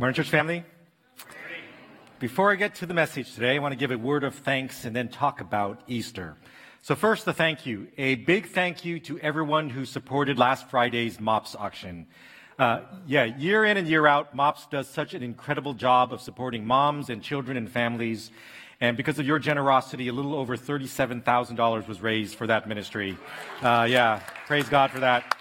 Morning, church family. Before I get to the message today, I want to give a word of thanks and then talk about Easter. So, first, the thank you. A big thank you to everyone who supported last Friday's MOPS auction. Uh, yeah, year in and year out, MOPS does such an incredible job of supporting moms and children and families. And because of your generosity, a little over $37,000 was raised for that ministry. Uh, yeah, praise God for that.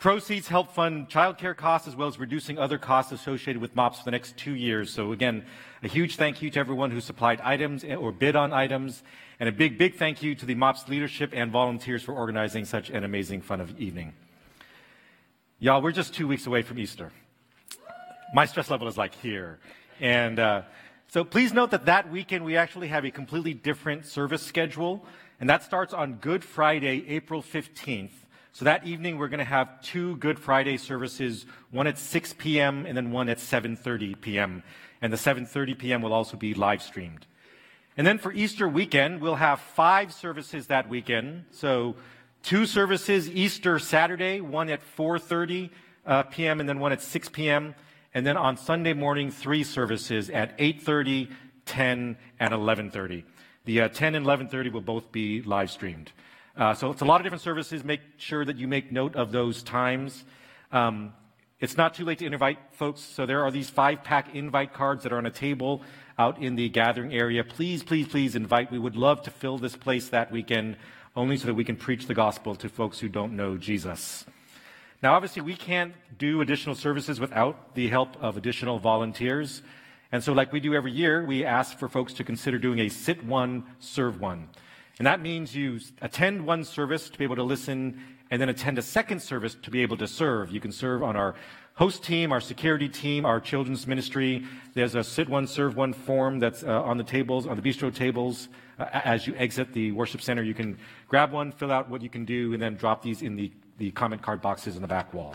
Proceeds help fund childcare costs as well as reducing other costs associated with MOPS for the next two years. So again, a huge thank you to everyone who supplied items or bid on items, and a big, big thank you to the MOPS leadership and volunteers for organizing such an amazing fun of evening. Y'all, we're just two weeks away from Easter. My stress level is like here. And uh, so please note that that weekend we actually have a completely different service schedule, and that starts on Good Friday, April 15th. So that evening we're going to have two Good Friday services, one at 6 p.m. and then one at 7:30 p.m. And the 7:30 p.m. will also be live streamed. And then for Easter weekend, we'll have five services that weekend. So two services Easter Saturday, one at 4:30 uh, p.m. and then one at 6 p.m. And then on Sunday morning, three services at 8:30, 10, and 11:30. The uh, 10 and 11:30 will both be live streamed. Uh, so it's a lot of different services. Make sure that you make note of those times. Um, it's not too late to invite folks. So there are these five pack invite cards that are on a table out in the gathering area. Please, please, please invite. We would love to fill this place that weekend only so that we can preach the gospel to folks who don't know Jesus. Now, obviously, we can't do additional services without the help of additional volunteers. And so, like we do every year, we ask for folks to consider doing a sit one, serve one. And that means you attend one service to be able to listen and then attend a second service to be able to serve. You can serve on our host team, our security team, our children's ministry. There's a sit one, serve one form that's uh, on the tables, on the bistro tables. Uh, as you exit the worship center, you can grab one, fill out what you can do, and then drop these in the, the comment card boxes in the back wall.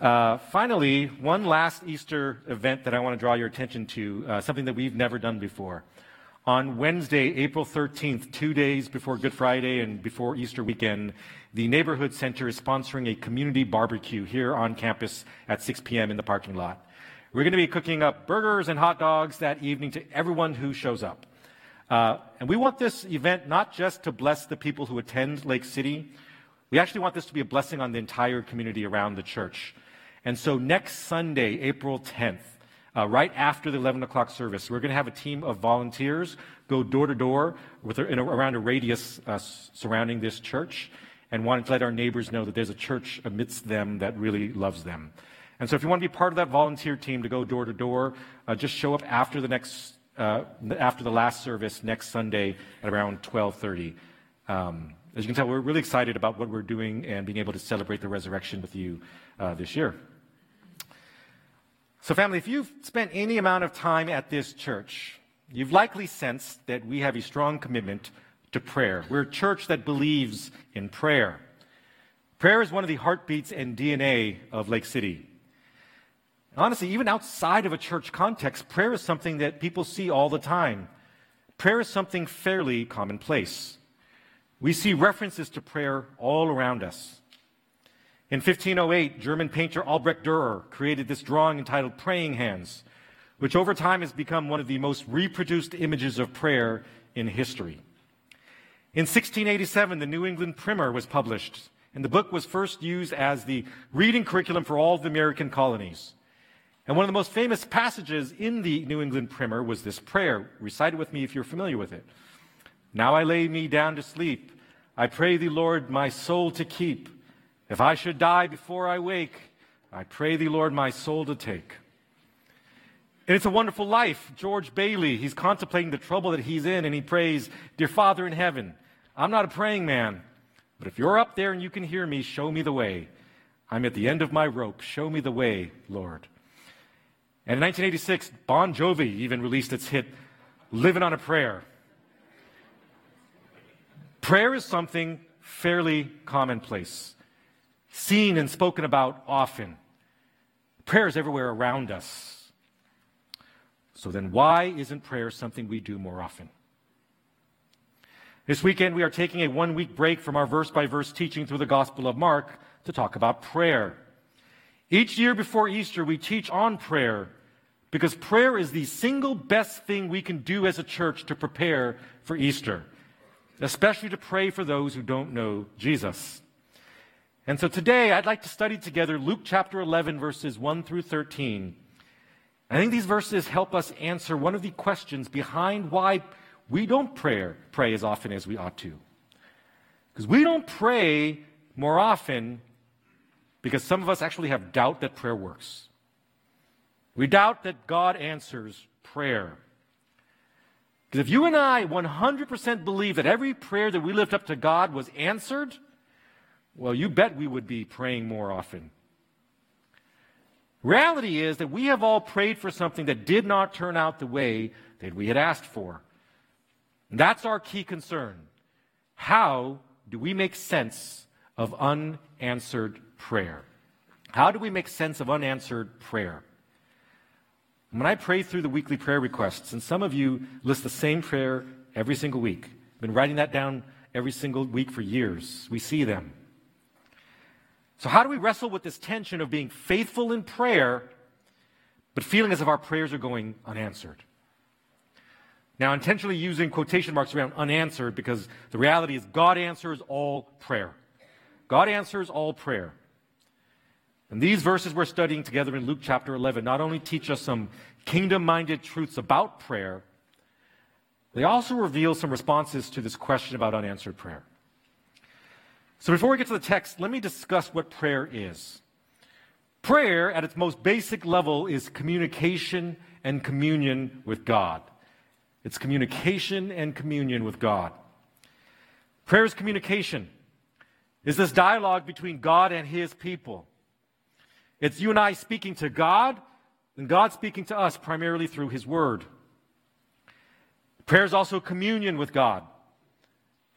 Uh, finally, one last Easter event that I want to draw your attention to, uh, something that we've never done before. On Wednesday, April 13th, two days before Good Friday and before Easter weekend, the Neighborhood Center is sponsoring a community barbecue here on campus at 6 p.m. in the parking lot. We're going to be cooking up burgers and hot dogs that evening to everyone who shows up. Uh, and we want this event not just to bless the people who attend Lake City, we actually want this to be a blessing on the entire community around the church. And so next Sunday, April 10th, uh, right after the 11 o'clock service. We're going to have a team of volunteers go door to door around a radius uh, surrounding this church and wanting to let our neighbors know that there's a church amidst them that really loves them. And so if you want to be part of that volunteer team to go door to door, uh, just show up after the next uh, after the last service next Sunday at around 12:30. Um, as you can tell, we're really excited about what we're doing and being able to celebrate the resurrection with you uh, this year. So, family, if you've spent any amount of time at this church, you've likely sensed that we have a strong commitment to prayer. We're a church that believes in prayer. Prayer is one of the heartbeats and DNA of Lake City. Honestly, even outside of a church context, prayer is something that people see all the time. Prayer is something fairly commonplace. We see references to prayer all around us. In 1508, German painter Albrecht Dürer created this drawing entitled Praying Hands, which over time has become one of the most reproduced images of prayer in history. In 1687, the New England Primer was published, and the book was first used as the reading curriculum for all the American colonies. And one of the most famous passages in the New England Primer was this prayer. Recite it with me if you're familiar with it. Now I lay me down to sleep. I pray thee, Lord, my soul to keep. If I should die before I wake, I pray thee, Lord, my soul to take. And it's a wonderful life. George Bailey, he's contemplating the trouble that he's in, and he prays, Dear Father in heaven, I'm not a praying man, but if you're up there and you can hear me, show me the way. I'm at the end of my rope. Show me the way, Lord. And in 1986, Bon Jovi even released its hit, Living on a Prayer. Prayer is something fairly commonplace seen and spoken about often. Prayer is everywhere around us. So then, why isn't prayer something we do more often? This weekend, we are taking a one week break from our verse by verse teaching through the Gospel of Mark to talk about prayer. Each year before Easter, we teach on prayer because prayer is the single best thing we can do as a church to prepare for Easter, especially to pray for those who don't know Jesus. And so today, I'd like to study together Luke chapter 11, verses 1 through 13. I think these verses help us answer one of the questions behind why we don't pray, pray as often as we ought to. Because we don't pray more often because some of us actually have doubt that prayer works. We doubt that God answers prayer. Because if you and I 100% believe that every prayer that we lift up to God was answered, well, you bet we would be praying more often. Reality is that we have all prayed for something that did not turn out the way that we had asked for. And that's our key concern. How do we make sense of unanswered prayer? How do we make sense of unanswered prayer? When I pray through the weekly prayer requests, and some of you list the same prayer every single week, I've been writing that down every single week for years. We see them. So, how do we wrestle with this tension of being faithful in prayer, but feeling as if our prayers are going unanswered? Now, intentionally using quotation marks around unanswered because the reality is God answers all prayer. God answers all prayer. And these verses we're studying together in Luke chapter 11 not only teach us some kingdom minded truths about prayer, they also reveal some responses to this question about unanswered prayer. So before we get to the text, let me discuss what prayer is. Prayer, at its most basic level, is communication and communion with God. It's communication and communion with God. Prayer is communication. Is this dialogue between God and His people. It's you and I speaking to God, and God speaking to us primarily through His Word. Prayer is also communion with God.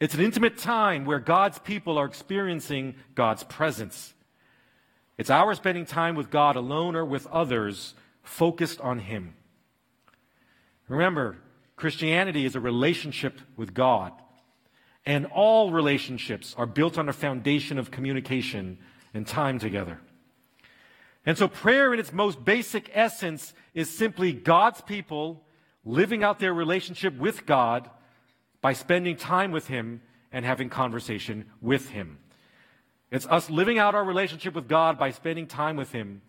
It's an intimate time where God's people are experiencing God's presence. It's our spending time with God alone or with others, focused on Him. Remember, Christianity is a relationship with God. And all relationships are built on a foundation of communication and time together. And so prayer in its most basic essence is simply God's people living out their relationship with God by spending time with Him and having conversation with Him. It's us living out our relationship with God by spending time with Him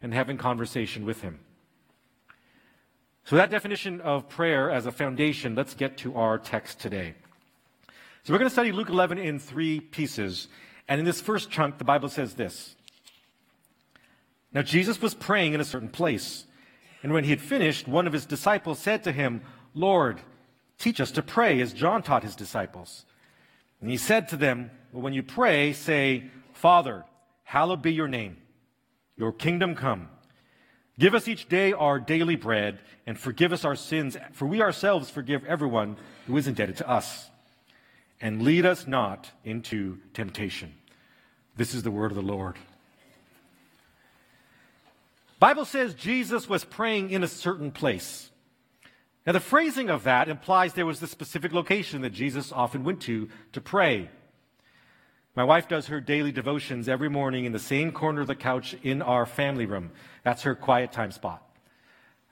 and having conversation with Him. So, that definition of prayer as a foundation, let's get to our text today. So, we're going to study Luke 11 in three pieces. And in this first chunk, the Bible says this Now, Jesus was praying in a certain place. And when he had finished, one of his disciples said to him, Lord, Teach us to pray as John taught his disciples. And he said to them, well, When you pray, say, Father, hallowed be your name, your kingdom come. Give us each day our daily bread, and forgive us our sins, for we ourselves forgive everyone who is indebted to us. And lead us not into temptation. This is the word of the Lord. Bible says Jesus was praying in a certain place. Now, the phrasing of that implies there was this specific location that Jesus often went to to pray. My wife does her daily devotions every morning in the same corner of the couch in our family room. That's her quiet time spot.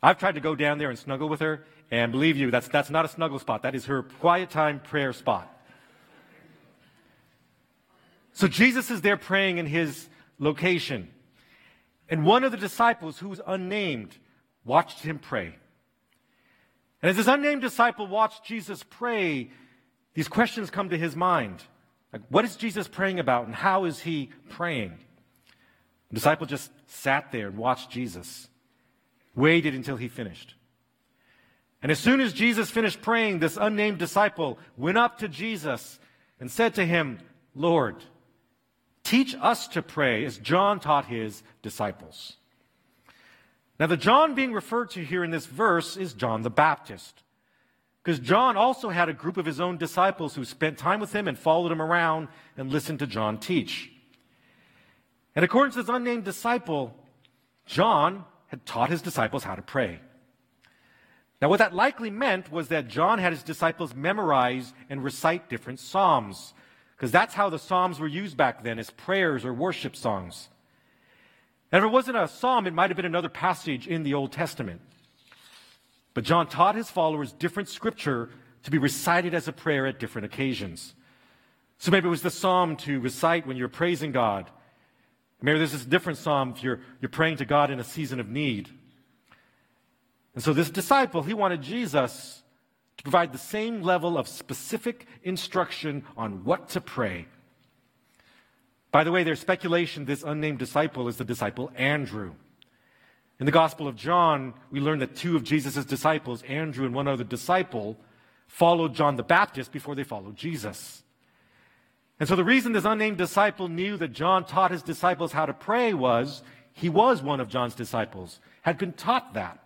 I've tried to go down there and snuggle with her, and believe you, that's, that's not a snuggle spot. That is her quiet time prayer spot. So Jesus is there praying in his location. And one of the disciples, who was unnamed, watched him pray. And as this unnamed disciple watched Jesus pray, these questions come to his mind. Like, what is Jesus praying about and how is he praying? The disciple just sat there and watched Jesus, waited until he finished. And as soon as Jesus finished praying, this unnamed disciple went up to Jesus and said to him, Lord, teach us to pray as John taught his disciples. Now, the John being referred to here in this verse is John the Baptist. Because John also had a group of his own disciples who spent time with him and followed him around and listened to John teach. And according to this unnamed disciple, John had taught his disciples how to pray. Now, what that likely meant was that John had his disciples memorize and recite different psalms, because that's how the psalms were used back then as prayers or worship songs. And if it wasn't a psalm, it might have been another passage in the Old Testament. But John taught his followers different scripture to be recited as a prayer at different occasions. So maybe it was the psalm to recite when you're praising God. Maybe there's this different psalm if you're, you're praying to God in a season of need. And so this disciple, he wanted Jesus to provide the same level of specific instruction on what to pray. By the way, there's speculation this unnamed disciple is the disciple Andrew. In the Gospel of John, we learn that two of Jesus' disciples, Andrew and one other disciple, followed John the Baptist before they followed Jesus. And so the reason this unnamed disciple knew that John taught his disciples how to pray was he was one of John's disciples, had been taught that.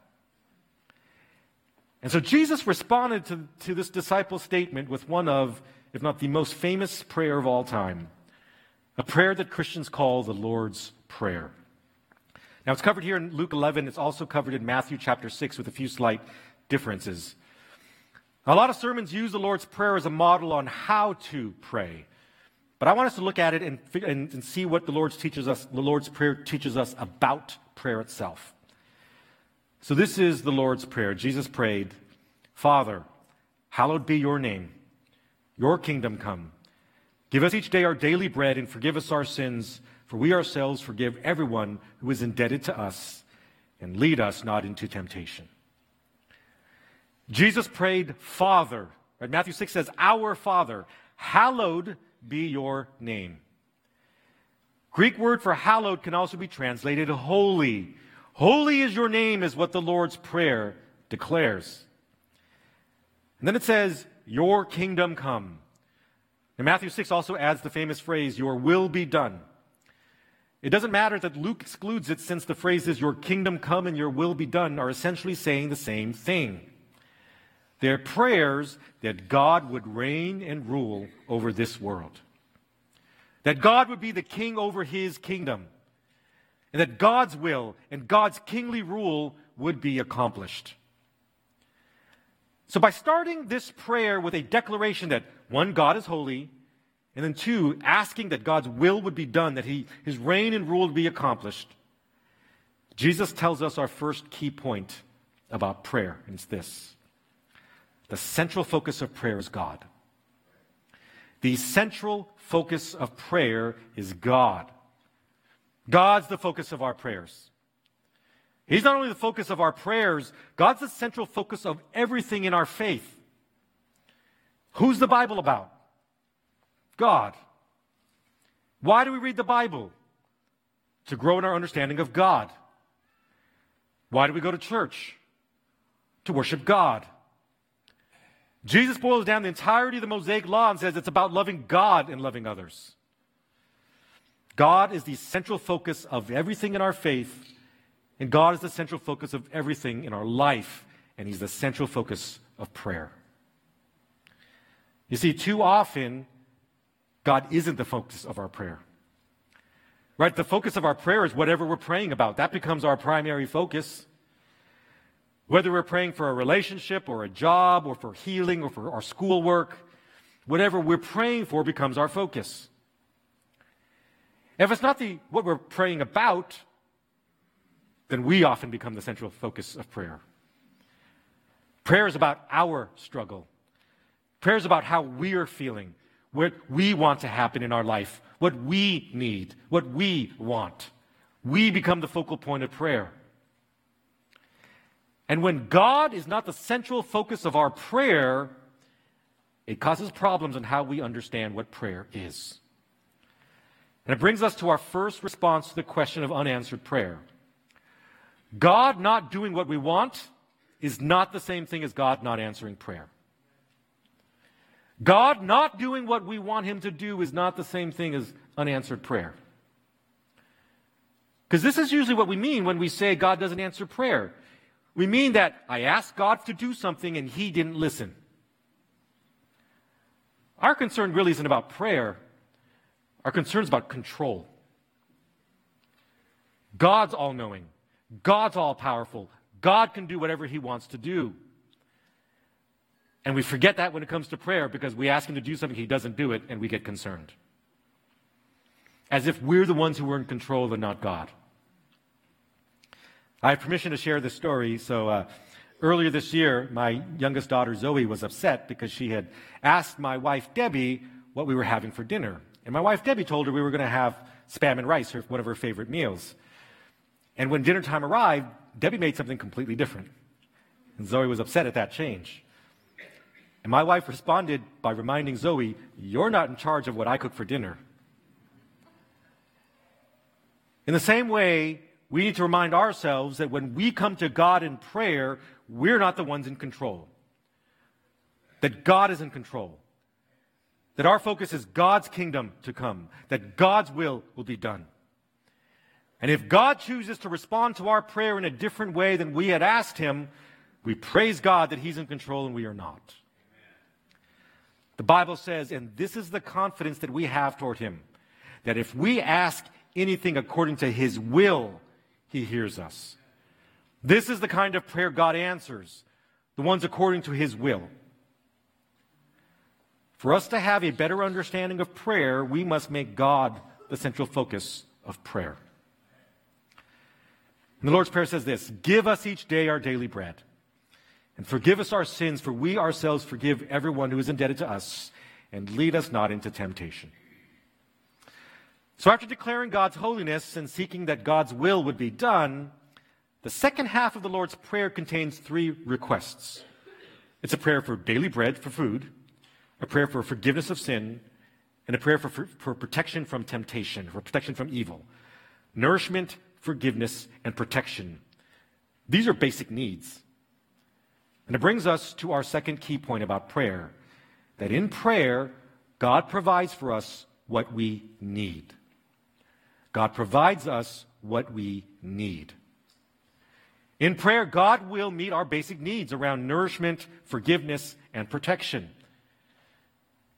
And so Jesus responded to, to this disciple's statement with one of, if not the most famous prayer of all time, a prayer that Christians call the Lord's Prayer. Now, it's covered here in Luke 11. It's also covered in Matthew chapter 6 with a few slight differences. A lot of sermons use the Lord's Prayer as a model on how to pray. But I want us to look at it and, and, and see what the Lord's teaches us, the Lord's Prayer teaches us about prayer itself. So this is the Lord's Prayer. Jesus prayed, Father, hallowed be your name. Your kingdom come. Give us each day our daily bread and forgive us our sins, for we ourselves forgive everyone who is indebted to us, and lead us not into temptation. Jesus prayed, Father. Right? Matthew 6 says, Our Father, hallowed be your name. Greek word for hallowed can also be translated holy. Holy is your name, is what the Lord's Prayer declares. And then it says, Your kingdom come. And Matthew 6 also adds the famous phrase, Your will be done. It doesn't matter that Luke excludes it since the phrases, Your kingdom come and your will be done, are essentially saying the same thing. They're prayers that God would reign and rule over this world, that God would be the king over his kingdom, and that God's will and God's kingly rule would be accomplished. So, by starting this prayer with a declaration that one, God is holy, and then two, asking that God's will would be done, that he, his reign and rule would be accomplished, Jesus tells us our first key point about prayer, and it's this the central focus of prayer is God. The central focus of prayer is God. God's the focus of our prayers. He's not only the focus of our prayers, God's the central focus of everything in our faith. Who's the Bible about? God. Why do we read the Bible? To grow in our understanding of God. Why do we go to church? To worship God. Jesus boils down the entirety of the Mosaic Law and says it's about loving God and loving others. God is the central focus of everything in our faith and God is the central focus of everything in our life, and He's the central focus of prayer. You see, too often, God isn't the focus of our prayer. Right? The focus of our prayer is whatever we're praying about. That becomes our primary focus. Whether we're praying for a relationship or a job or for healing or for our schoolwork, whatever we're praying for becomes our focus. If it's not the, what we're praying about, then we often become the central focus of prayer. Prayer is about our struggle. Prayer is about how we're feeling, what we want to happen in our life, what we need, what we want. We become the focal point of prayer. And when God is not the central focus of our prayer, it causes problems in how we understand what prayer is. And it brings us to our first response to the question of unanswered prayer. God not doing what we want is not the same thing as God not answering prayer. God not doing what we want Him to do is not the same thing as unanswered prayer. Because this is usually what we mean when we say God doesn't answer prayer. We mean that I asked God to do something and He didn't listen. Our concern really isn't about prayer, our concern is about control. God's all knowing. God's all powerful. God can do whatever he wants to do. And we forget that when it comes to prayer because we ask him to do something, he doesn't do it, and we get concerned. As if we're the ones who are in control and not God. I have permission to share this story. So, uh, earlier this year, my youngest daughter Zoe was upset because she had asked my wife Debbie what we were having for dinner. And my wife Debbie told her we were going to have spam and rice, her, one of her favorite meals. And when dinner time arrived, Debbie made something completely different. And Zoe was upset at that change. And my wife responded by reminding Zoe, You're not in charge of what I cook for dinner. In the same way, we need to remind ourselves that when we come to God in prayer, we're not the ones in control. That God is in control. That our focus is God's kingdom to come. That God's will will be done. And if God chooses to respond to our prayer in a different way than we had asked Him, we praise God that He's in control and we are not. The Bible says, and this is the confidence that we have toward Him, that if we ask anything according to His will, He hears us. This is the kind of prayer God answers, the ones according to His will. For us to have a better understanding of prayer, we must make God the central focus of prayer. And the Lord's Prayer says this Give us each day our daily bread. And forgive us our sins, for we ourselves forgive everyone who is indebted to us, and lead us not into temptation. So, after declaring God's holiness and seeking that God's will would be done, the second half of the Lord's Prayer contains three requests. It's a prayer for daily bread, for food, a prayer for forgiveness of sin, and a prayer for, for, for protection from temptation, for protection from evil. Nourishment, forgiveness, and protection. These are basic needs. And it brings us to our second key point about prayer that in prayer, God provides for us what we need. God provides us what we need. In prayer, God will meet our basic needs around nourishment, forgiveness, and protection.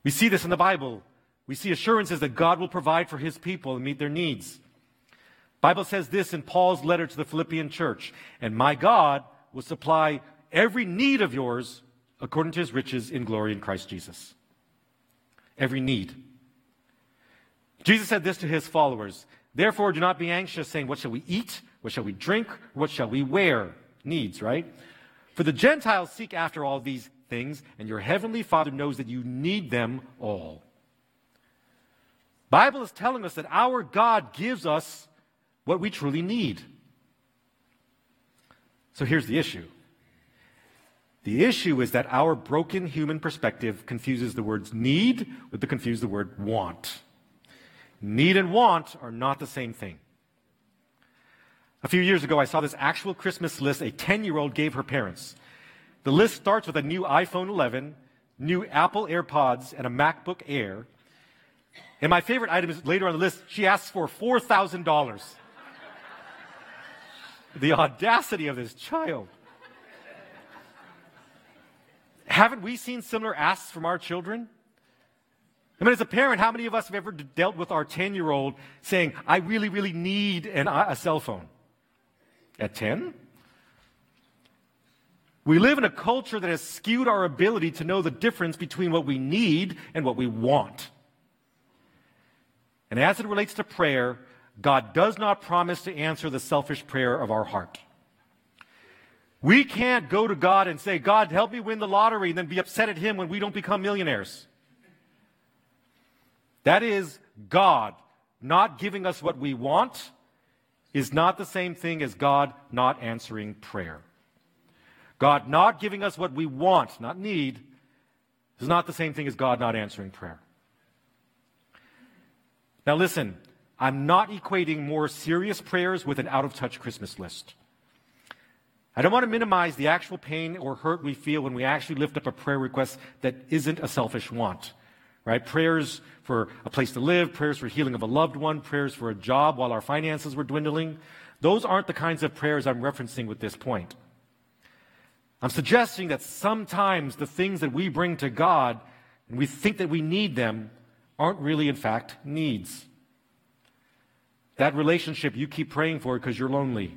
We see this in the Bible. We see assurances that God will provide for his people and meet their needs. Bible says this in Paul's letter to the Philippian church, and my God will supply every need of yours according to his riches in glory in Christ Jesus. Every need. Jesus said this to his followers Therefore, do not be anxious, saying, What shall we eat? What shall we drink? What shall we wear? Needs, right? For the Gentiles seek after all these things, and your heavenly Father knows that you need them all. Bible is telling us that our God gives us what we truly need. So here's the issue. The issue is that our broken human perspective confuses the words need with the confuse the word want. Need and want are not the same thing. A few years ago, I saw this actual Christmas list a 10 year old gave her parents. The list starts with a new iPhone 11, new Apple AirPods, and a MacBook Air. And my favorite item is later on the list, she asks for $4,000. the audacity of this child. Haven't we seen similar asks from our children? I mean, as a parent, how many of us have ever dealt with our 10 year old saying, I really, really need an, uh, a cell phone? At 10? We live in a culture that has skewed our ability to know the difference between what we need and what we want. And as it relates to prayer, God does not promise to answer the selfish prayer of our heart. We can't go to God and say, God, help me win the lottery, and then be upset at Him when we don't become millionaires. That is God not giving us what we want is not the same thing as God not answering prayer. God not giving us what we want, not need, is not the same thing as God not answering prayer. Now, listen, I'm not equating more serious prayers with an out of touch Christmas list. I don't want to minimize the actual pain or hurt we feel when we actually lift up a prayer request that isn't a selfish want right? Prayers for a place to live, prayers for healing of a loved one, prayers for a job while our finances were dwindling. Those aren't the kinds of prayers I'm referencing with this point. I'm suggesting that sometimes the things that we bring to God and we think that we need them aren't really, in fact, needs. That relationship you keep praying for because you're lonely.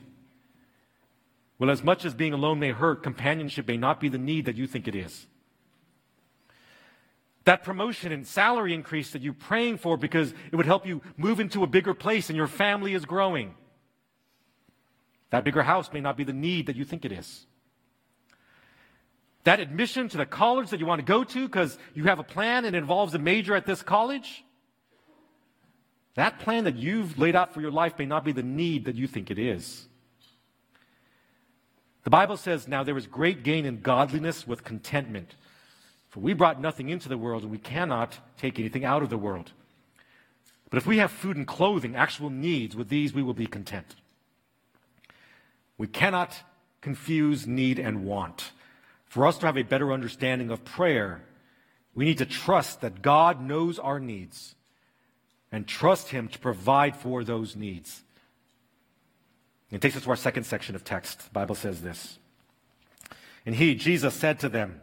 Well, as much as being alone may hurt, companionship may not be the need that you think it is. That promotion and salary increase that you're praying for because it would help you move into a bigger place and your family is growing. That bigger house may not be the need that you think it is. That admission to the college that you want to go to because you have a plan and it involves a major at this college, that plan that you've laid out for your life may not be the need that you think it is. The Bible says, Now there is great gain in godliness with contentment. For we brought nothing into the world, and we cannot take anything out of the world. But if we have food and clothing, actual needs, with these we will be content. We cannot confuse need and want. For us to have a better understanding of prayer, we need to trust that God knows our needs and trust Him to provide for those needs. It takes us to our second section of text. The Bible says this. And he, Jesus, said to them,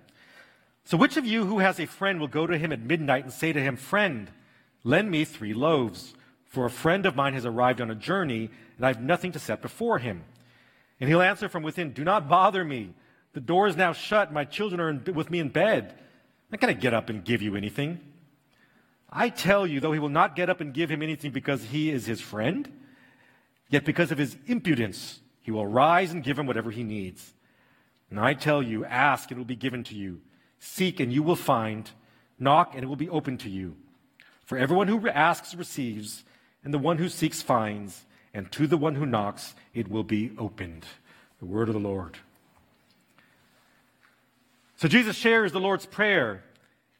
So which of you who has a friend will go to him at midnight and say to him, Friend, lend me three loaves, for a friend of mine has arrived on a journey, and I have nothing to set before him? And he'll answer from within, Do not bother me. The door is now shut. My children are in, with me in bed. I'm not going to get up and give you anything. I tell you, though he will not get up and give him anything because he is his friend, Yet because of his impudence, he will rise and give him whatever he needs. And I tell you, ask and it will be given to you. Seek and you will find. Knock and it will be opened to you. For everyone who asks receives, and the one who seeks finds, and to the one who knocks it will be opened. The word of the Lord. So Jesus shares the Lord's Prayer,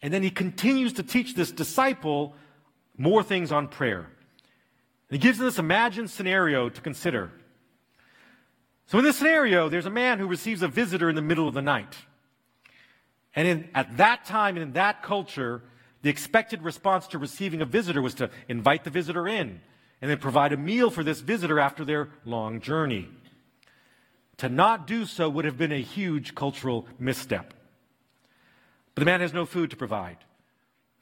and then he continues to teach this disciple more things on prayer. He gives us this imagined scenario to consider. So, in this scenario, there's a man who receives a visitor in the middle of the night. And in, at that time and in that culture, the expected response to receiving a visitor was to invite the visitor in and then provide a meal for this visitor after their long journey. To not do so would have been a huge cultural misstep. But the man has no food to provide.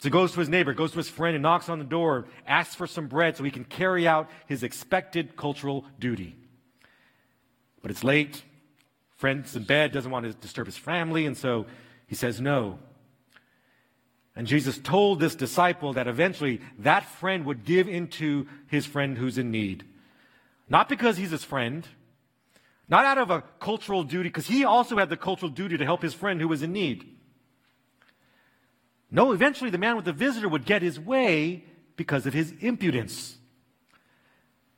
So he goes to his neighbor, goes to his friend, and knocks on the door, asks for some bread so he can carry out his expected cultural duty. But it's late. Friend's in bed, doesn't want to disturb his family, and so he says no. And Jesus told this disciple that eventually that friend would give into his friend who's in need. Not because he's his friend, not out of a cultural duty, because he also had the cultural duty to help his friend who was in need. No, eventually the man with the visitor would get his way because of his impudence.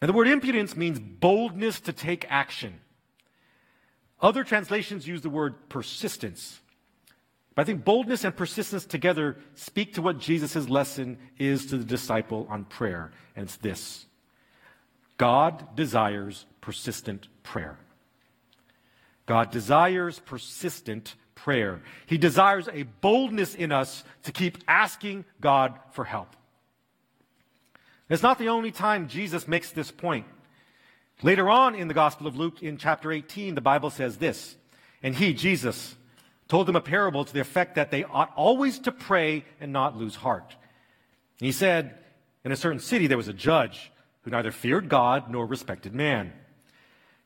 And the word impudence means boldness to take action. Other translations use the word persistence. But I think boldness and persistence together speak to what Jesus' lesson is to the disciple on prayer. And it's this God desires persistent prayer. God desires persistent prayer. He desires a boldness in us to keep asking God for help. It's not the only time Jesus makes this point. Later on in the Gospel of Luke, in chapter 18, the Bible says this And he, Jesus, told them a parable to the effect that they ought always to pray and not lose heart. He said, In a certain city there was a judge who neither feared God nor respected man.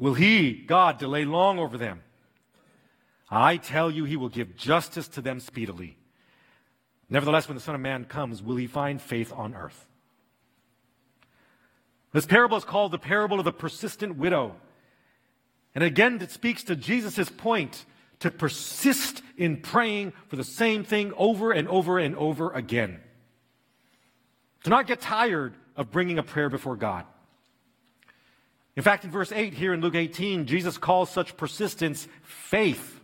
Will he, God, delay long over them? I tell you, he will give justice to them speedily. Nevertheless, when the Son of Man comes, will he find faith on earth? This parable is called the parable of the persistent widow. And again, it speaks to Jesus' point to persist in praying for the same thing over and over and over again. To not get tired of bringing a prayer before God. In fact, in verse 8 here in Luke 18, Jesus calls such persistence faith.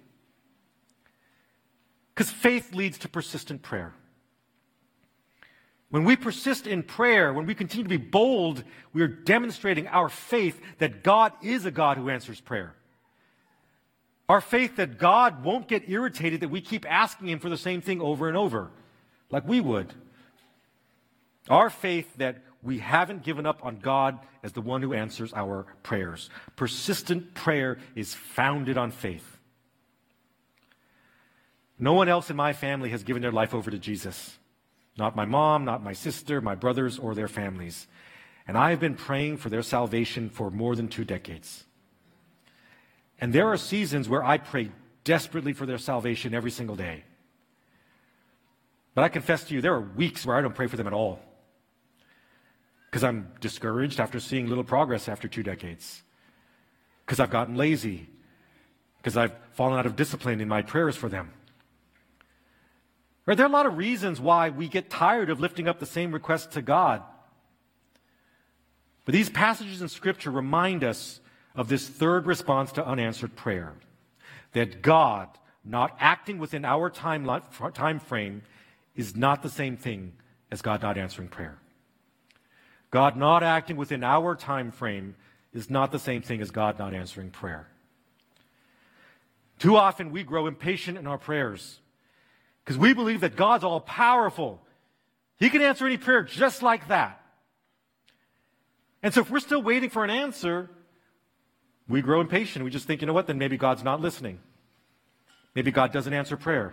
Because faith leads to persistent prayer. When we persist in prayer, when we continue to be bold, we are demonstrating our faith that God is a God who answers prayer. Our faith that God won't get irritated that we keep asking Him for the same thing over and over, like we would. Our faith that we haven't given up on God as the one who answers our prayers. Persistent prayer is founded on faith. No one else in my family has given their life over to Jesus. Not my mom, not my sister, my brothers, or their families. And I have been praying for their salvation for more than two decades. And there are seasons where I pray desperately for their salvation every single day. But I confess to you, there are weeks where I don't pray for them at all. Because I'm discouraged after seeing little progress after two decades. Because I've gotten lazy. Because I've fallen out of discipline in my prayers for them. Right? There are a lot of reasons why we get tired of lifting up the same request to God. But these passages in Scripture remind us of this third response to unanswered prayer that God, not acting within our time, time frame, is not the same thing as God not answering prayer. God not acting within our time frame is not the same thing as God not answering prayer. Too often we grow impatient in our prayers because we believe that God's all powerful. He can answer any prayer just like that. And so if we're still waiting for an answer, we grow impatient. We just think, you know what, then maybe God's not listening. Maybe God doesn't answer prayer.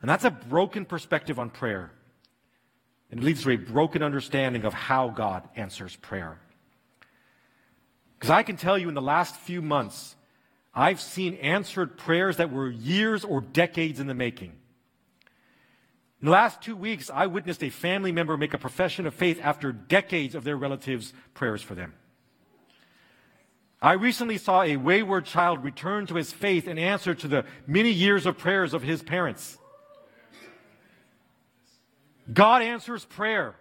And that's a broken perspective on prayer. And it leads to a broken understanding of how God answers prayer. Because I can tell you in the last few months, I've seen answered prayers that were years or decades in the making. In the last two weeks, I witnessed a family member make a profession of faith after decades of their relatives' prayers for them. I recently saw a wayward child return to his faith in answer to the many years of prayers of his parents. God answers prayer.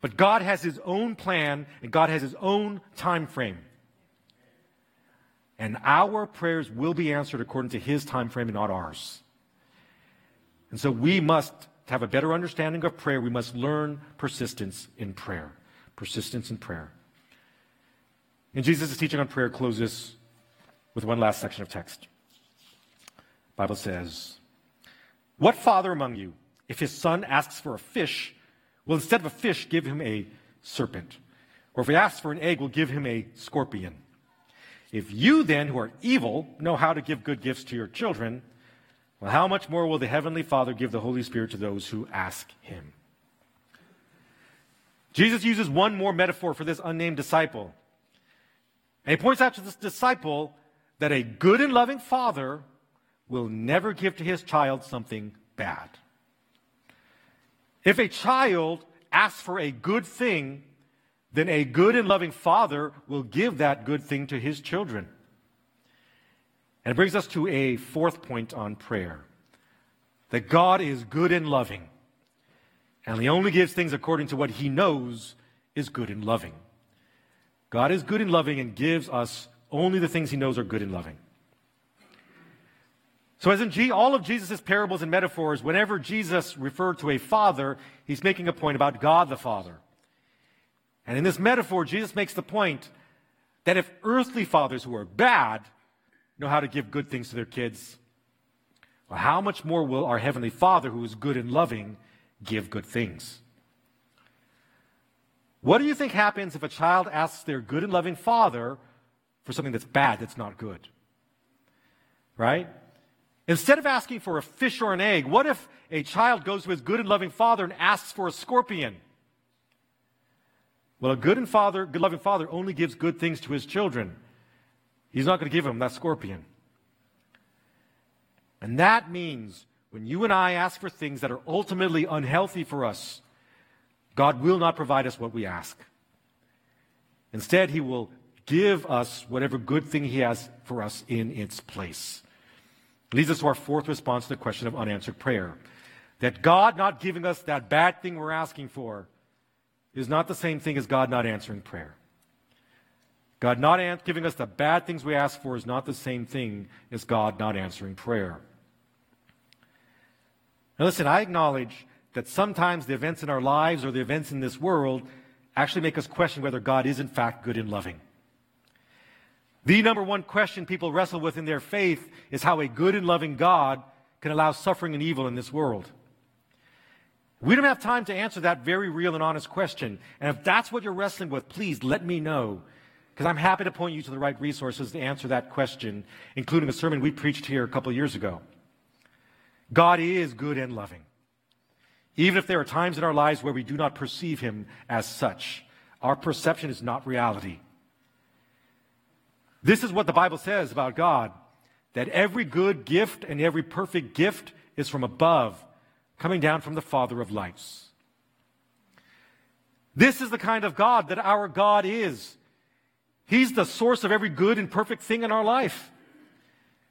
But God has his own plan and God has his own time frame. And our prayers will be answered according to his time frame and not ours. And so we must have a better understanding of prayer. We must learn persistence in prayer. Persistence in prayer. And Jesus' teaching on prayer closes with one last section of text. The Bible says, What father among you, if his son asks for a fish, will instead of a fish give him a serpent? Or if he asks for an egg, will give him a scorpion? If you then, who are evil, know how to give good gifts to your children, well, how much more will the Heavenly Father give the Holy Spirit to those who ask Him? Jesus uses one more metaphor for this unnamed disciple. And he points out to this disciple that a good and loving father will never give to his child something bad. If a child asks for a good thing, then a good and loving father will give that good thing to his children. And it brings us to a fourth point on prayer that God is good and loving, and he only gives things according to what he knows is good and loving. God is good and loving and gives us only the things he knows are good and loving. So, as in G, all of Jesus' parables and metaphors, whenever Jesus referred to a father, he's making a point about God the Father. And in this metaphor, Jesus makes the point that if earthly fathers who are bad know how to give good things to their kids, well, how much more will our Heavenly Father, who is good and loving, give good things? What do you think happens if a child asks their good and loving father for something that's bad, that's not good? Right? Instead of asking for a fish or an egg, what if a child goes to his good and loving father and asks for a scorpion? Well, a good and father, good loving father only gives good things to his children. He's not going to give him that scorpion. And that means when you and I ask for things that are ultimately unhealthy for us, God will not provide us what we ask. Instead, He will give us whatever good thing He has for us in its place. Leads us to our fourth response to the question of unanswered prayer. That God not giving us that bad thing we're asking for is not the same thing as God not answering prayer. God not giving us the bad things we ask for is not the same thing as God not answering prayer. Now, listen, I acknowledge that sometimes the events in our lives or the events in this world actually make us question whether God is in fact good and loving. The number one question people wrestle with in their faith is how a good and loving God can allow suffering and evil in this world. We don't have time to answer that very real and honest question. And if that's what you're wrestling with, please let me know. Because I'm happy to point you to the right resources to answer that question, including a sermon we preached here a couple years ago. God is good and loving. Even if there are times in our lives where we do not perceive Him as such, our perception is not reality. This is what the Bible says about God that every good gift and every perfect gift is from above coming down from the Father of lights. This is the kind of God that our God is. He's the source of every good and perfect thing in our life.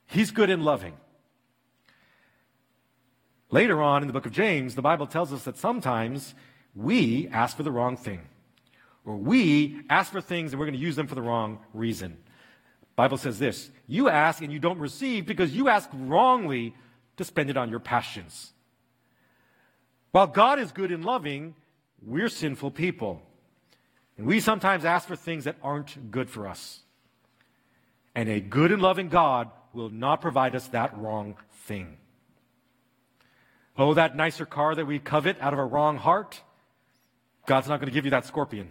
He's good and loving. Later on in the book of James, the Bible tells us that sometimes we ask for the wrong thing. Or we ask for things and we're going to use them for the wrong reason. Bible says this, you ask and you don't receive because you ask wrongly to spend it on your passions. While God is good and loving, we're sinful people. And we sometimes ask for things that aren't good for us. And a good and loving God will not provide us that wrong thing. Oh, that nicer car that we covet out of a wrong heart, God's not going to give you that scorpion.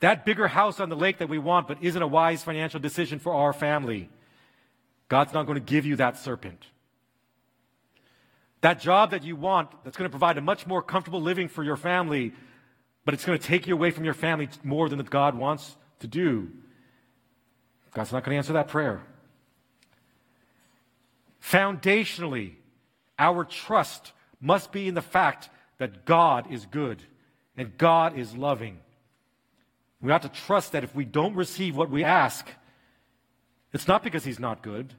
That bigger house on the lake that we want, but isn't a wise financial decision for our family, God's not going to give you that serpent. That job that you want that's going to provide a much more comfortable living for your family, but it's going to take you away from your family more than God wants to do. God's not going to answer that prayer. Foundationally, our trust must be in the fact that God is good and God is loving. We have to trust that if we don't receive what we ask, it's not because He's not good.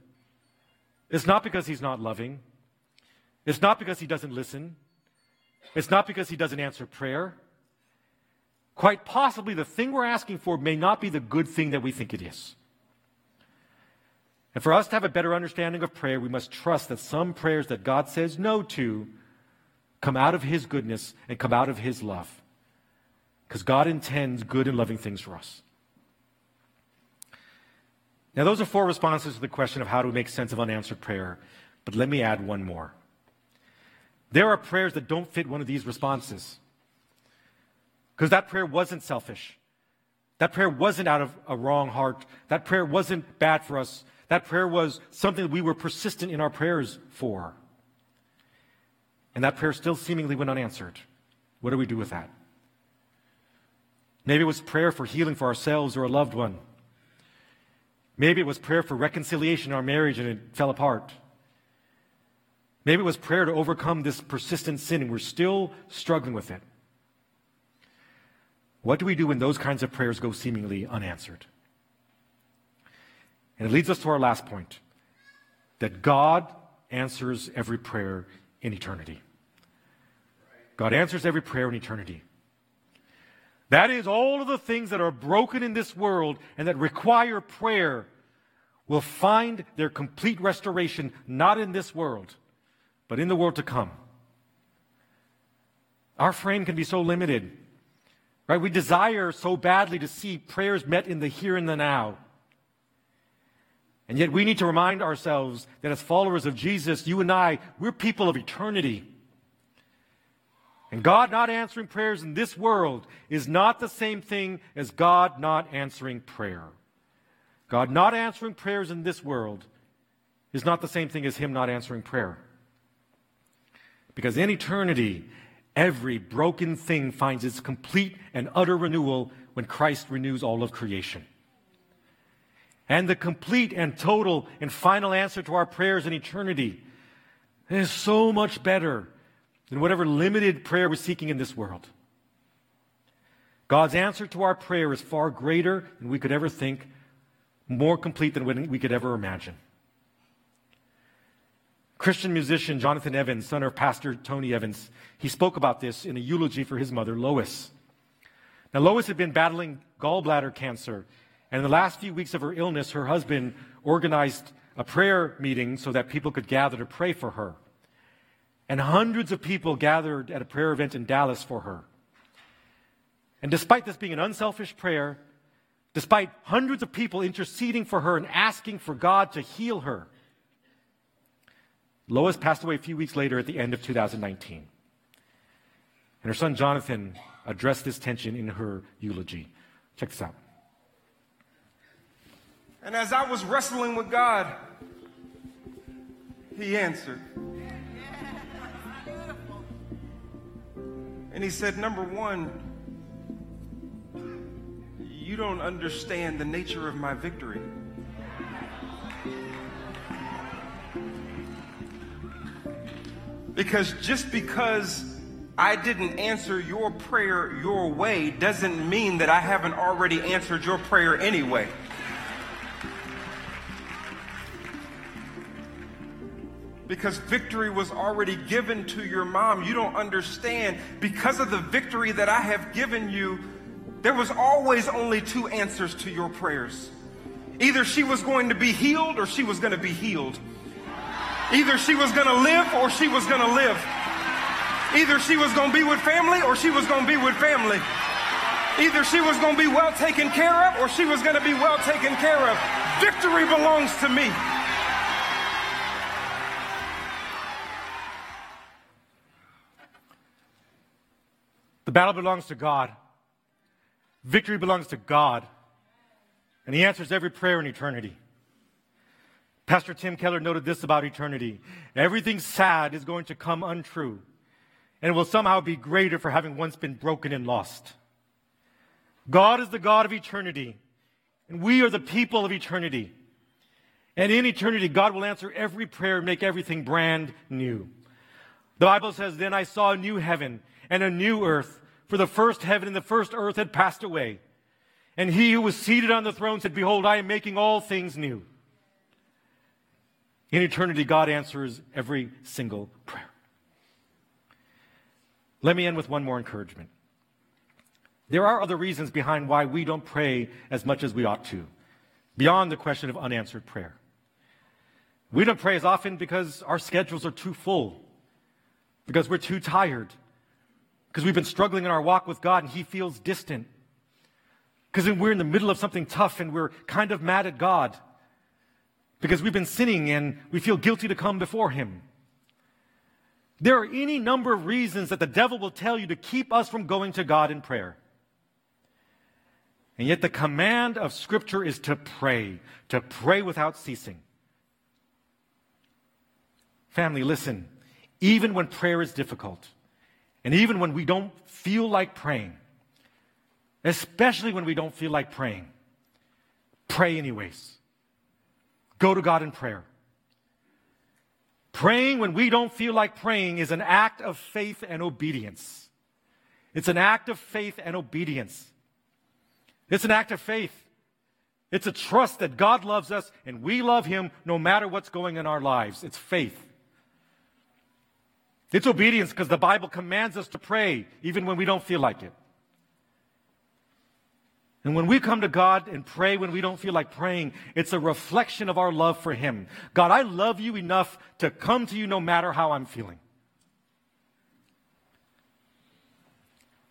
It's not because He's not loving. It's not because he doesn't listen. It's not because he doesn't answer prayer. Quite possibly, the thing we're asking for may not be the good thing that we think it is. And for us to have a better understanding of prayer, we must trust that some prayers that God says no to come out of His goodness and come out of His love. Because God intends good and loving things for us. Now, those are four responses to the question of how do we make sense of unanswered prayer. But let me add one more. There are prayers that don't fit one of these responses. Because that prayer wasn't selfish. That prayer wasn't out of a wrong heart. That prayer wasn't bad for us. That prayer was something that we were persistent in our prayers for. And that prayer still seemingly went unanswered. What do we do with that? Maybe it was prayer for healing for ourselves or a loved one. Maybe it was prayer for reconciliation in our marriage and it fell apart. Maybe it was prayer to overcome this persistent sin and we're still struggling with it. What do we do when those kinds of prayers go seemingly unanswered? And it leads us to our last point that God answers every prayer in eternity. God answers every prayer in eternity. That is, all of the things that are broken in this world and that require prayer will find their complete restoration not in this world, but in the world to come. Our frame can be so limited, right? We desire so badly to see prayers met in the here and the now. And yet we need to remind ourselves that as followers of Jesus, you and I, we're people of eternity. And God not answering prayers in this world is not the same thing as God not answering prayer. God not answering prayers in this world is not the same thing as Him not answering prayer. Because in eternity, every broken thing finds its complete and utter renewal when Christ renews all of creation. And the complete and total and final answer to our prayers in eternity is so much better than whatever limited prayer we're seeking in this world. God's answer to our prayer is far greater than we could ever think, more complete than we could ever imagine. Christian musician Jonathan Evans, son of Pastor Tony Evans, he spoke about this in a eulogy for his mother, Lois. Now, Lois had been battling gallbladder cancer, and in the last few weeks of her illness, her husband organized a prayer meeting so that people could gather to pray for her. And hundreds of people gathered at a prayer event in Dallas for her. And despite this being an unselfish prayer, despite hundreds of people interceding for her and asking for God to heal her, Lois passed away a few weeks later at the end of 2019. And her son Jonathan addressed this tension in her eulogy. Check this out. And as I was wrestling with God, He answered. And He said, Number one, you don't understand the nature of my victory. Because just because I didn't answer your prayer your way doesn't mean that I haven't already answered your prayer anyway. Because victory was already given to your mom. You don't understand. Because of the victory that I have given you, there was always only two answers to your prayers. Either she was going to be healed or she was going to be healed. Either she was going to live or she was going to live. Either she was going to be with family or she was going to be with family. Either she was going to be well taken care of or she was going to be well taken care of. Victory belongs to me. The battle belongs to God. Victory belongs to God. And He answers every prayer in eternity. Pastor Tim Keller noted this about eternity everything sad is going to come untrue, and will somehow be greater for having once been broken and lost. God is the God of eternity, and we are the people of eternity. And in eternity, God will answer every prayer and make everything brand new. The Bible says, Then I saw a new heaven and a new earth, for the first heaven and the first earth had passed away. And he who was seated on the throne said, Behold, I am making all things new. In eternity, God answers every single prayer. Let me end with one more encouragement. There are other reasons behind why we don't pray as much as we ought to, beyond the question of unanswered prayer. We don't pray as often because our schedules are too full, because we're too tired, because we've been struggling in our walk with God and He feels distant, because we're in the middle of something tough and we're kind of mad at God because we've been sinning and we feel guilty to come before Him. There are any number of reasons that the devil will tell you to keep us from going to God in prayer. And yet, the command of Scripture is to pray, to pray without ceasing. Family, listen. Even when prayer is difficult, and even when we don't feel like praying, especially when we don't feel like praying, pray anyways. Go to God in prayer. Praying when we don't feel like praying is an act of faith and obedience. It's an act of faith and obedience. It's an act of faith. It's a trust that God loves us and we love Him no matter what's going in our lives. It's faith. It's obedience because the Bible commands us to pray even when we don't feel like it. And when we come to God and pray when we don't feel like praying, it's a reflection of our love for Him. God, I love you enough to come to you no matter how I'm feeling.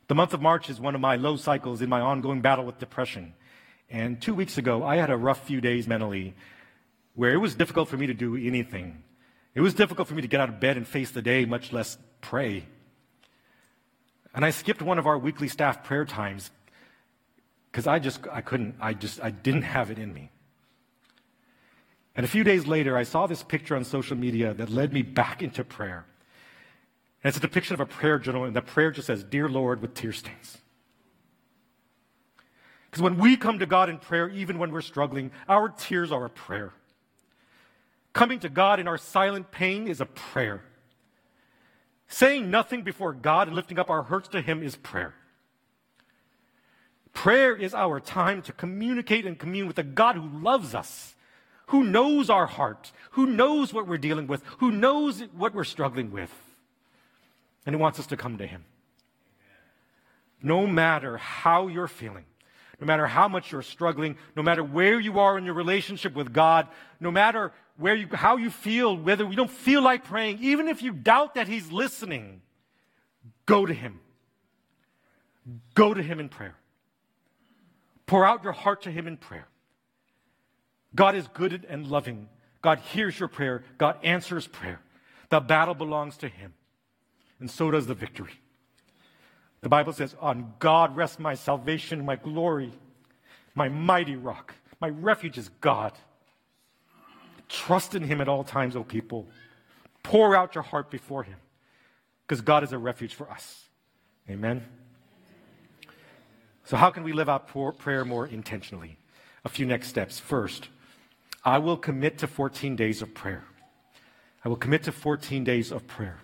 The month of March is one of my low cycles in my ongoing battle with depression. And two weeks ago, I had a rough few days mentally where it was difficult for me to do anything. It was difficult for me to get out of bed and face the day, much less pray. And I skipped one of our weekly staff prayer times because I just, I couldn't, I just, I didn't have it in me. And a few days later, I saw this picture on social media that led me back into prayer. And it's a depiction of a prayer journal, and the prayer just says, Dear Lord, with tear stains. Because when we come to God in prayer, even when we're struggling, our tears are a prayer. Coming to God in our silent pain is a prayer. Saying nothing before God and lifting up our hurts to Him is prayer. Prayer is our time to communicate and commune with a God who loves us, who knows our heart, who knows what we're dealing with, who knows what we're struggling with, and who wants us to come to Him. No matter how you're feeling, no matter how much you're struggling, no matter where you are in your relationship with God, no matter where you, how you feel, whether you don't feel like praying, even if you doubt that He's listening, go to Him. Go to Him in prayer. Pour out your heart to Him in prayer. God is good and loving. God hears your prayer. God answers prayer. The battle belongs to him, and so does the victory. The Bible says, On God rests my salvation, my glory, my mighty rock. My refuge is God. Trust in him at all times, O people. Pour out your heart before him, because God is a refuge for us. Amen. So, how can we live out prayer more intentionally? A few next steps. First, I will commit to 14 days of prayer. I will commit to 14 days of prayer.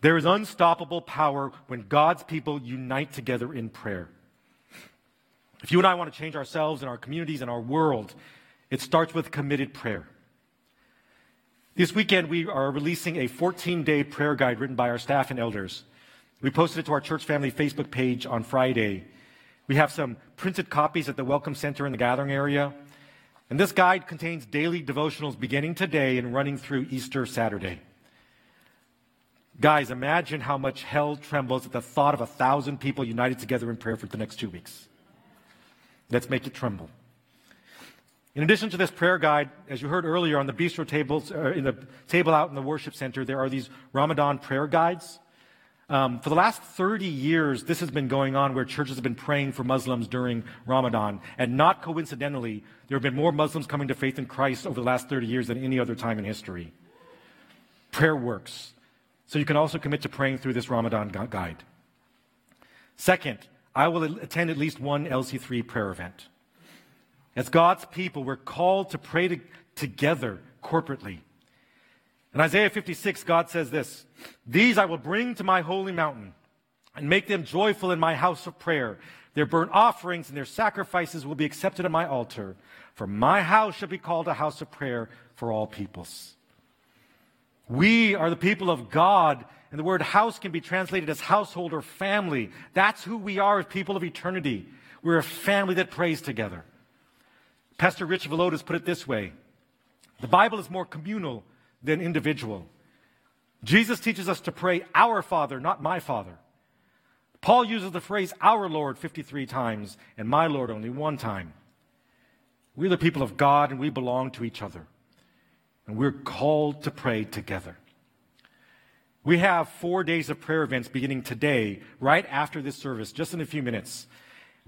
There is unstoppable power when God's people unite together in prayer. If you and I want to change ourselves and our communities and our world, it starts with committed prayer. This weekend, we are releasing a 14 day prayer guide written by our staff and elders. We posted it to our church family Facebook page on Friday. We have some printed copies at the Welcome Center in the gathering area. And this guide contains daily devotionals beginning today and running through Easter Saturday. Guys, imagine how much hell trembles at the thought of a thousand people united together in prayer for the next two weeks. Let's make it tremble. In addition to this prayer guide, as you heard earlier on the bistro tables, uh, in the table out in the worship center, there are these Ramadan prayer guides. Um, for the last 30 years, this has been going on where churches have been praying for Muslims during Ramadan. And not coincidentally, there have been more Muslims coming to faith in Christ over the last 30 years than any other time in history. Prayer works. So you can also commit to praying through this Ramadan guide. Second, I will attend at least one LC3 prayer event. As God's people, we're called to pray to, together corporately. In Isaiah 56, God says this These I will bring to my holy mountain and make them joyful in my house of prayer. Their burnt offerings and their sacrifices will be accepted at my altar. For my house shall be called a house of prayer for all peoples. We are the people of God, and the word house can be translated as household or family. That's who we are as people of eternity. We're a family that prays together. Pastor Rich Villodas put it this way The Bible is more communal than individual. Jesus teaches us to pray, Our Father, not my Father. Paul uses the phrase, Our Lord, 53 times, and my Lord only one time. We're the people of God, and we belong to each other. And we're called to pray together. We have four days of prayer events beginning today, right after this service, just in a few minutes.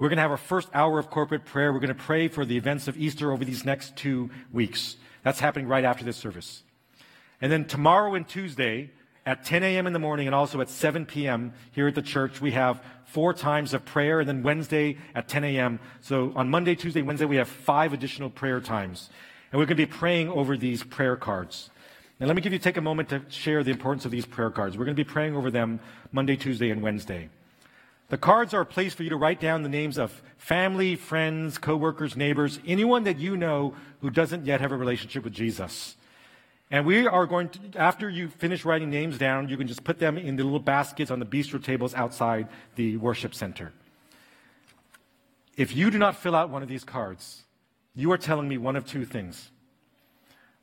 We're going to have our first hour of corporate prayer. We're going to pray for the events of Easter over these next two weeks. That's happening right after this service. And then tomorrow and Tuesday at 10 a.m. in the morning and also at 7 p.m. here at the church, we have four times of prayer. And then Wednesday at 10 a.m. So on Monday, Tuesday, Wednesday, we have five additional prayer times. And we're going to be praying over these prayer cards. Now, let me give you take a moment to share the importance of these prayer cards. We're going to be praying over them Monday, Tuesday, and Wednesday. The cards are a place for you to write down the names of family, friends, coworkers, neighbors, anyone that you know who doesn't yet have a relationship with Jesus. And we are going to, after you finish writing names down, you can just put them in the little baskets on the bistro tables outside the worship center. If you do not fill out one of these cards, you are telling me one of two things.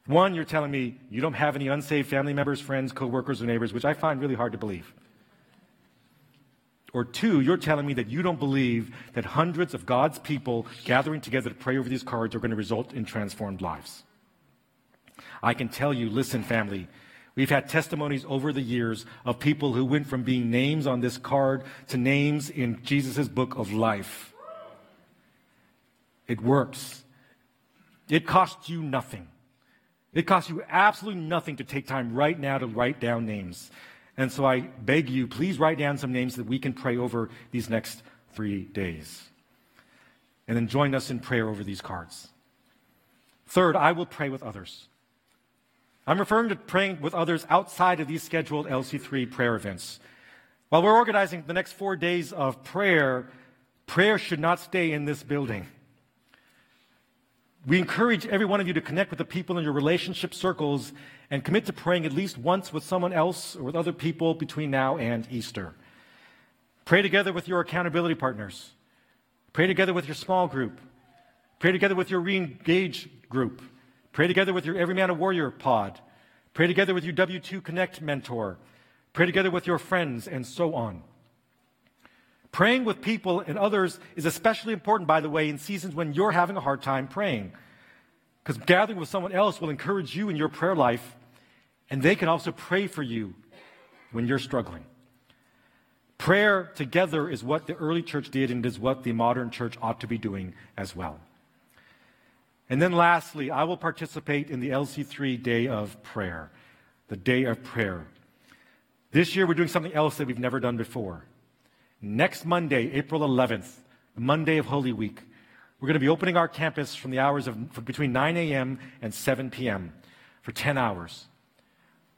One, you're telling me you don't have any unsaved family members, friends, coworkers, or neighbors, which I find really hard to believe. Or two, you're telling me that you don't believe that hundreds of God's people gathering together to pray over these cards are going to result in transformed lives. I can tell you, listen, family, we've had testimonies over the years of people who went from being names on this card to names in Jesus' book of life. It works. It costs you nothing. It costs you absolutely nothing to take time right now to write down names. And so I beg you, please write down some names that we can pray over these next three days. And then join us in prayer over these cards. Third, I will pray with others. I'm referring to praying with others outside of these scheduled LC3 prayer events. While we're organizing the next four days of prayer, prayer should not stay in this building. We encourage every one of you to connect with the people in your relationship circles and commit to praying at least once with someone else or with other people between now and Easter. Pray together with your accountability partners. Pray together with your small group. Pray together with your re engage group. Pray together with your Every Man a Warrior pod. Pray together with your W2 Connect mentor. Pray together with your friends, and so on. Praying with people and others is especially important, by the way, in seasons when you're having a hard time praying. Because gathering with someone else will encourage you in your prayer life, And they can also pray for you when you're struggling. Prayer together is what the early church did and is what the modern church ought to be doing as well. And then lastly, I will participate in the LC3 day of prayer, the day of prayer. This year we're doing something else that we've never done before. Next Monday, April 11th, Monday of Holy Week, we're going to be opening our campus from the hours of between 9 a.m. and 7 p.m. for 10 hours.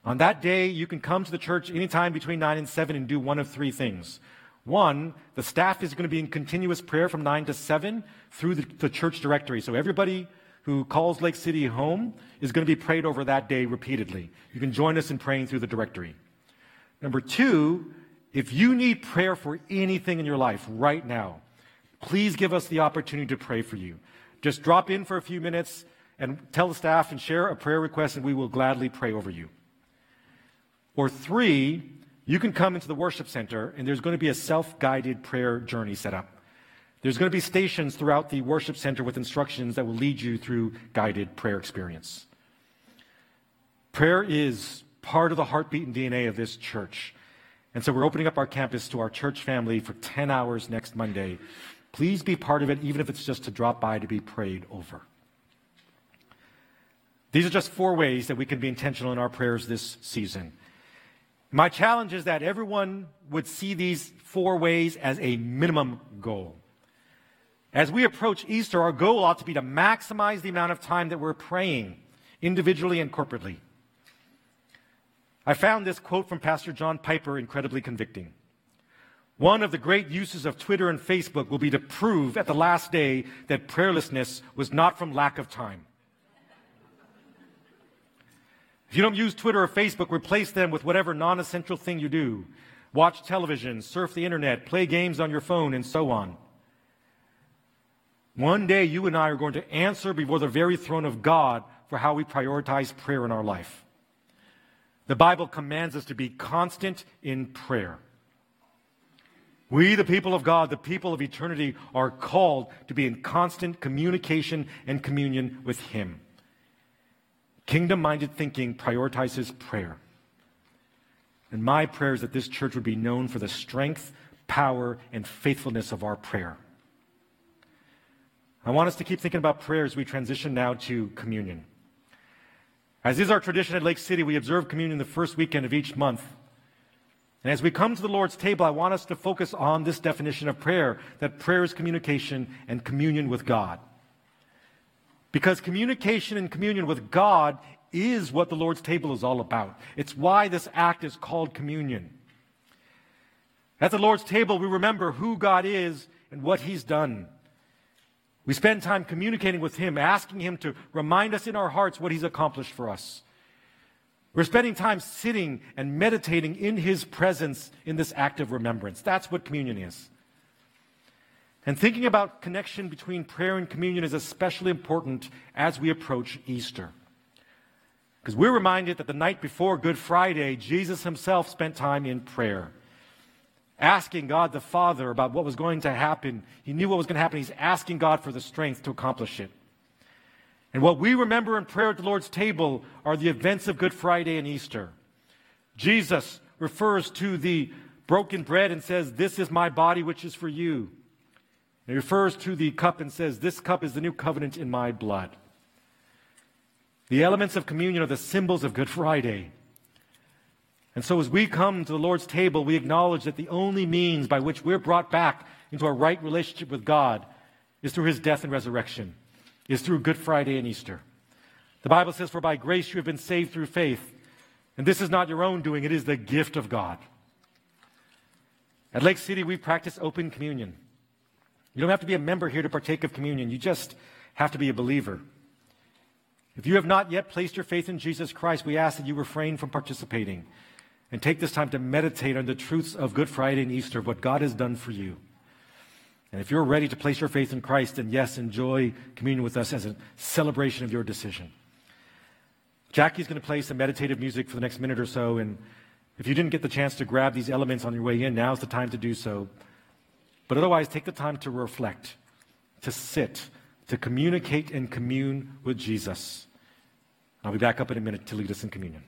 On that day, you can come to the church anytime between 9 and 7 and do one of three things. One, the staff is going to be in continuous prayer from 9 to 7 through the, the, church directory. So everybody who calls Lake City home is going to be prayed over that day repeatedly. You can join us in praying through the directory. Number two, if you need prayer for anything in your life right now, please give us the opportunity to pray for you. Just drop in for a few minutes and tell the staff and share a prayer request, and we will gladly pray over you. Or three, you can come into the worship center and there's going to be a self guided prayer journey set up. There's going to be stations throughout the worship center with instructions that will lead you through guided prayer experience. Prayer is part of the heartbeat and DNA of this church. And so we're opening up our campus to our church family for 10 hours next Monday. Please be part of it, even if it's just to drop by to be prayed over. These are just four ways that we can be intentional in our prayers this season. My challenge is that everyone would see these four ways as a minimum goal. As we approach Easter, our goal ought to be to maximize the amount of time that we're praying, individually and corporately. I found this quote from Pastor John Piper incredibly convicting. One of the great uses of Twitter and Facebook will be to prove at the last day that prayerlessness was not from lack of time. If you don't use Twitter or Facebook, replace them with whatever non essential thing you do. Watch television, surf the internet, play games on your phone, and so on. One day, you and I are going to answer before the very throne of God for how we prioritize prayer in our life. The Bible commands us to be constant in prayer. We, the people of God, the people of eternity, are called to be in constant communication and communion with Him. Kingdom minded thinking prioritizes prayer. And my prayer is that this church would be known for the strength, power, and faithfulness of our prayer. I want us to keep thinking about prayer as we transition now to communion. As is our tradition at Lake City, we observe communion the first weekend of each month. And as we come to the Lord's table, I want us to focus on this definition of prayer that prayer is communication and communion with God. Because communication and communion with God is what the Lord's table is all about. It's why this act is called communion. At the Lord's table, we remember who God is and what He's done. We spend time communicating with Him, asking Him to remind us in our hearts what He's accomplished for us. We're spending time sitting and meditating in His presence in this act of remembrance. That's what communion is. And thinking about connection between prayer and communion is especially important as we approach Easter. Because we're reminded that the night before Good Friday, Jesus himself spent time in prayer, asking God the Father about what was going to happen. He knew what was going to happen. He's asking God for the strength to accomplish it. And what we remember in prayer at the Lord's table are the events of Good Friday and Easter. Jesus refers to the broken bread and says, This is my body, which is for you. He refers to the cup and says, This cup is the new covenant in my blood. The elements of communion are the symbols of Good Friday. And so, as we come to the Lord's table, we acknowledge that the only means by which we're brought back into a right relationship with God is through his death and resurrection, is through Good Friday and Easter. The Bible says, For by grace you have been saved through faith. And this is not your own doing, it is the gift of God. At Lake City, we practice open communion. You don't have to be a member here to partake of communion. You just have to be a believer. If you have not yet placed your faith in Jesus Christ, we ask that you refrain from participating and take this time to meditate on the truths of Good Friday and Easter, what God has done for you. And if you're ready to place your faith in Christ, then yes, enjoy communion with us as a celebration of your decision. Jackie's going to play some meditative music for the next minute or so. And if you didn't get the chance to grab these elements on your way in, now's the time to do so. But otherwise, take the time to reflect, to sit, to communicate and commune with Jesus. I'll be back up in a minute to lead us in communion.